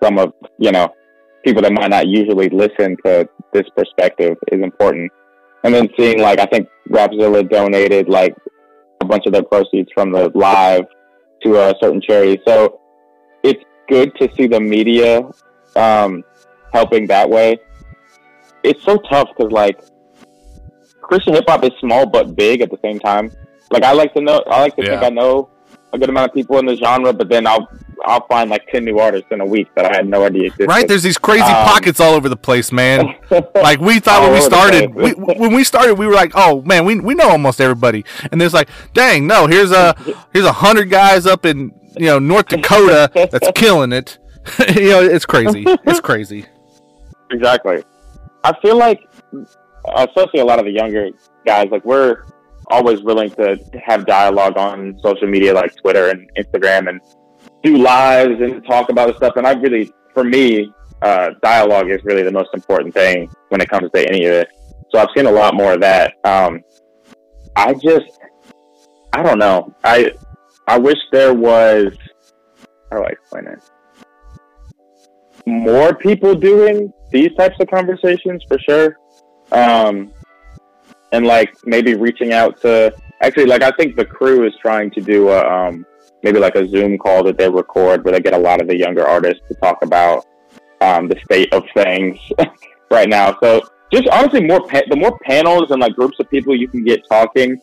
some of you know people that might not usually listen to this perspective is important. And then seeing like I think Rapzilla donated like a bunch of their proceeds from the live to a certain charity. So it's good to see the media um, helping that way. It's so tough because like Christian hip hop is small but big at the same time. Like I like to know, I like to think I know a good amount of people in the genre, but then I'll I'll find like ten new artists in a week that I had no idea existed. Right? There's these crazy Um, pockets all over the place, man. [laughs] Like we thought when we started, we, when we started, we were like, "Oh man, we we know almost everybody." And there's like, "Dang, no, here's a here's a hundred guys up in you know North Dakota that's [laughs] killing it." [laughs] you know, it's crazy. It's crazy. Exactly. I feel like, especially a lot of the younger guys, like we're always willing to have dialogue on social media like Twitter and Instagram and do lives and talk about stuff. And I really, for me, uh, dialogue is really the most important thing when it comes to any of it. So I've seen a lot more of that. Um, I just, I don't know. I, I wish there was, how do I explain it? more people doing these types of conversations for sure. Um, and like maybe reaching out to actually like I think the crew is trying to do a um, maybe like a Zoom call that they record where they get a lot of the younger artists to talk about um, the state of things [laughs] right now. So just honestly, more pa- the more panels and like groups of people you can get talking,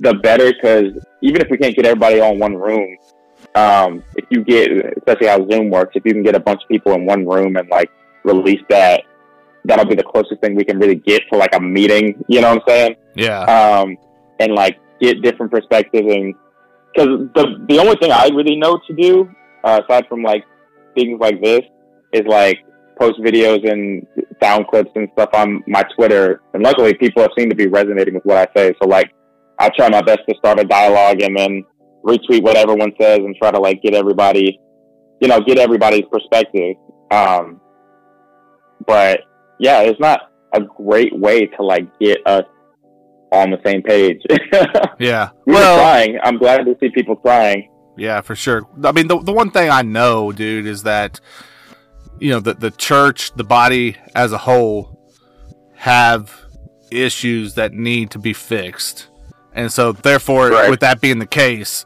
the better. Because even if we can't get everybody in one room, um, if you get, especially how Zoom works, if you can get a bunch of people in one room and like release that, that'll be the closest thing we can really get to like a meeting. You know what I'm saying? Yeah. Um, and like get different perspectives and because the the only thing I really know to do uh, aside from like things like this is like post videos and sound clips and stuff on my Twitter. And luckily, people have seemed to be resonating with what I say. So like, I try my best to start a dialogue and then retweet what everyone says and try to like get everybody, you know, get everybody's perspective. Um, but yeah, it's not a great way to like get us on the same page. [laughs] Yeah. we well, were trying. I'm glad to see people crying. Yeah, for sure. I mean, the the one thing I know, dude, is that you know the the church, the body as a whole, have issues that need to be fixed, and so therefore, Right. with that being the case,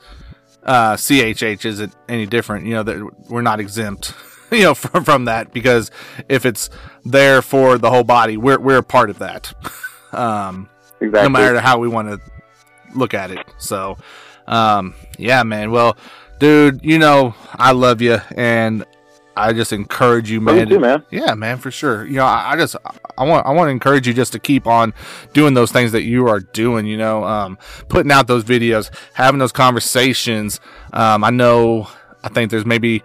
uh, CHH isn't any different. You know that we're not exempt. [laughs] You know from from that because if it's there for the whole body, we're we're a part of that. [laughs] Um, Exactly. no matter how we want to look at it. So, um, yeah, man. Well, dude, you know I love you, and I just encourage you, man. too, man. Yeah, man, for sure. You know, I, I just I want I want to encourage you just to keep on doing those things that you are doing. You know, um, putting out those videos, having those conversations. Um, I know. I think there's maybe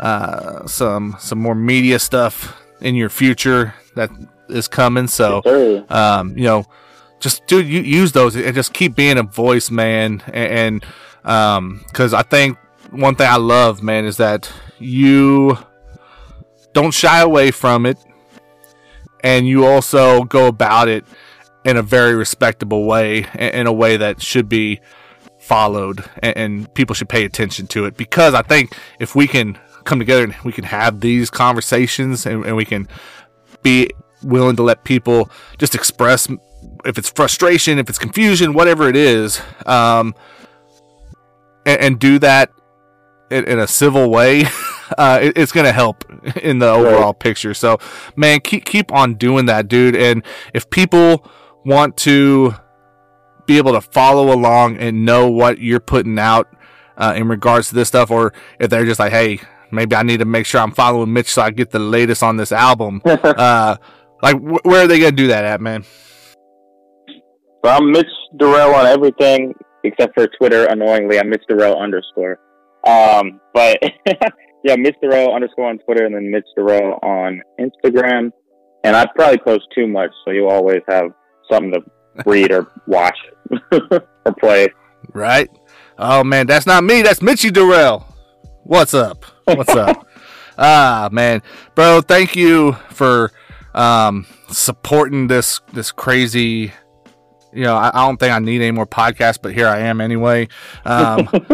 uh, some some more media stuff in your future that is coming. So Yes, um, you know, just dude, you use those and just keep being a voice, man. And, and um, cause I think one thing I love, man, is that you don't shy away from it. And you also go about it in a very respectable way, in in a way that should be followed and, and people should pay attention to it because I think if we can come together and we can have these conversations and, and we can be willing to let people just express if it's frustration, if it's confusion, whatever it is, um, and, and do that in, in a civil way, [laughs] uh, it, it's going to help in the overall picture. So, man, keep keep on doing that, dude. And if people want to be able to follow along and know what you're putting out uh, in regards to this stuff, or if they're just like, hey, maybe I need to make sure I'm following Mitch so I get the latest on this album. [laughs] uh, like, wh- where are they going to do that at, man? So I'm Mitch Darrell on everything except for Twitter. Annoyingly, I'm Mitch Darrell underscore. Um, but [laughs] yeah, Mitch Darrell underscore on Twitter and then Mitch Darrell on Instagram. And I probably post too much, so you always have something to read or [laughs] watch [laughs] or play. Right? Oh man, that's not me. That's Mitchy Darrell. What's up? What's up? ah man, bro. Thank you for um, supporting this this crazy. You know, I, I don't think I need any more podcasts, but here I am anyway. Um, [laughs]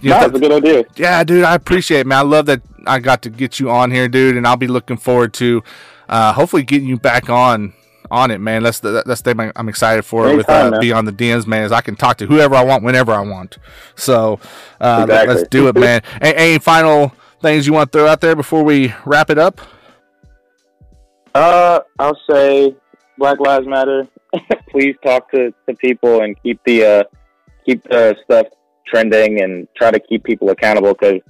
you No, know, it's a good idea. yeah, dude, I appreciate it, man. I love that I got to get you on here, dude, and I'll be looking forward to uh, hopefully getting you back on on it, man. That's the that's the thing I'm excited for with uh. Beyond the DMs, man. Is I can talk to whoever I want whenever I want. So uh, let- Exactly. let's do it, [laughs] man. A- any final things you want to throw out there before we wrap it up? Uh, I'll say Black Lives Matter. [laughs] Please talk to, to people and keep the uh, keep the stuff trending and try to keep people accountable because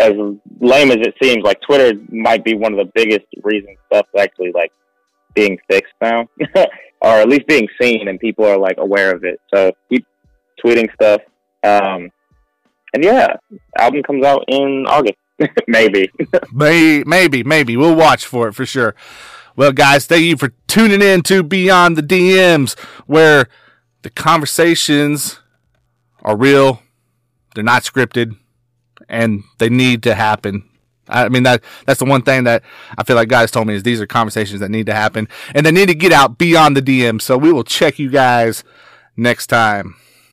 as lame as it seems, like Twitter might be one of the biggest reasons stuff's actually like being fixed now, [laughs] or at least being seen, and people are like aware of it. So keep tweeting stuff. Um, and yeah, album comes out in August, [laughs] maybe. May, maybe, maybe we'll watch for it for sure. Well, guys, thank you for tuning in to Beyond the DMs, where the conversations are real, they're not scripted, and they need to happen. I mean that that's the one thing that I feel like guys told me is these are conversations that need to happen and they need to get out beyond the DMs. So we will check you guys next time.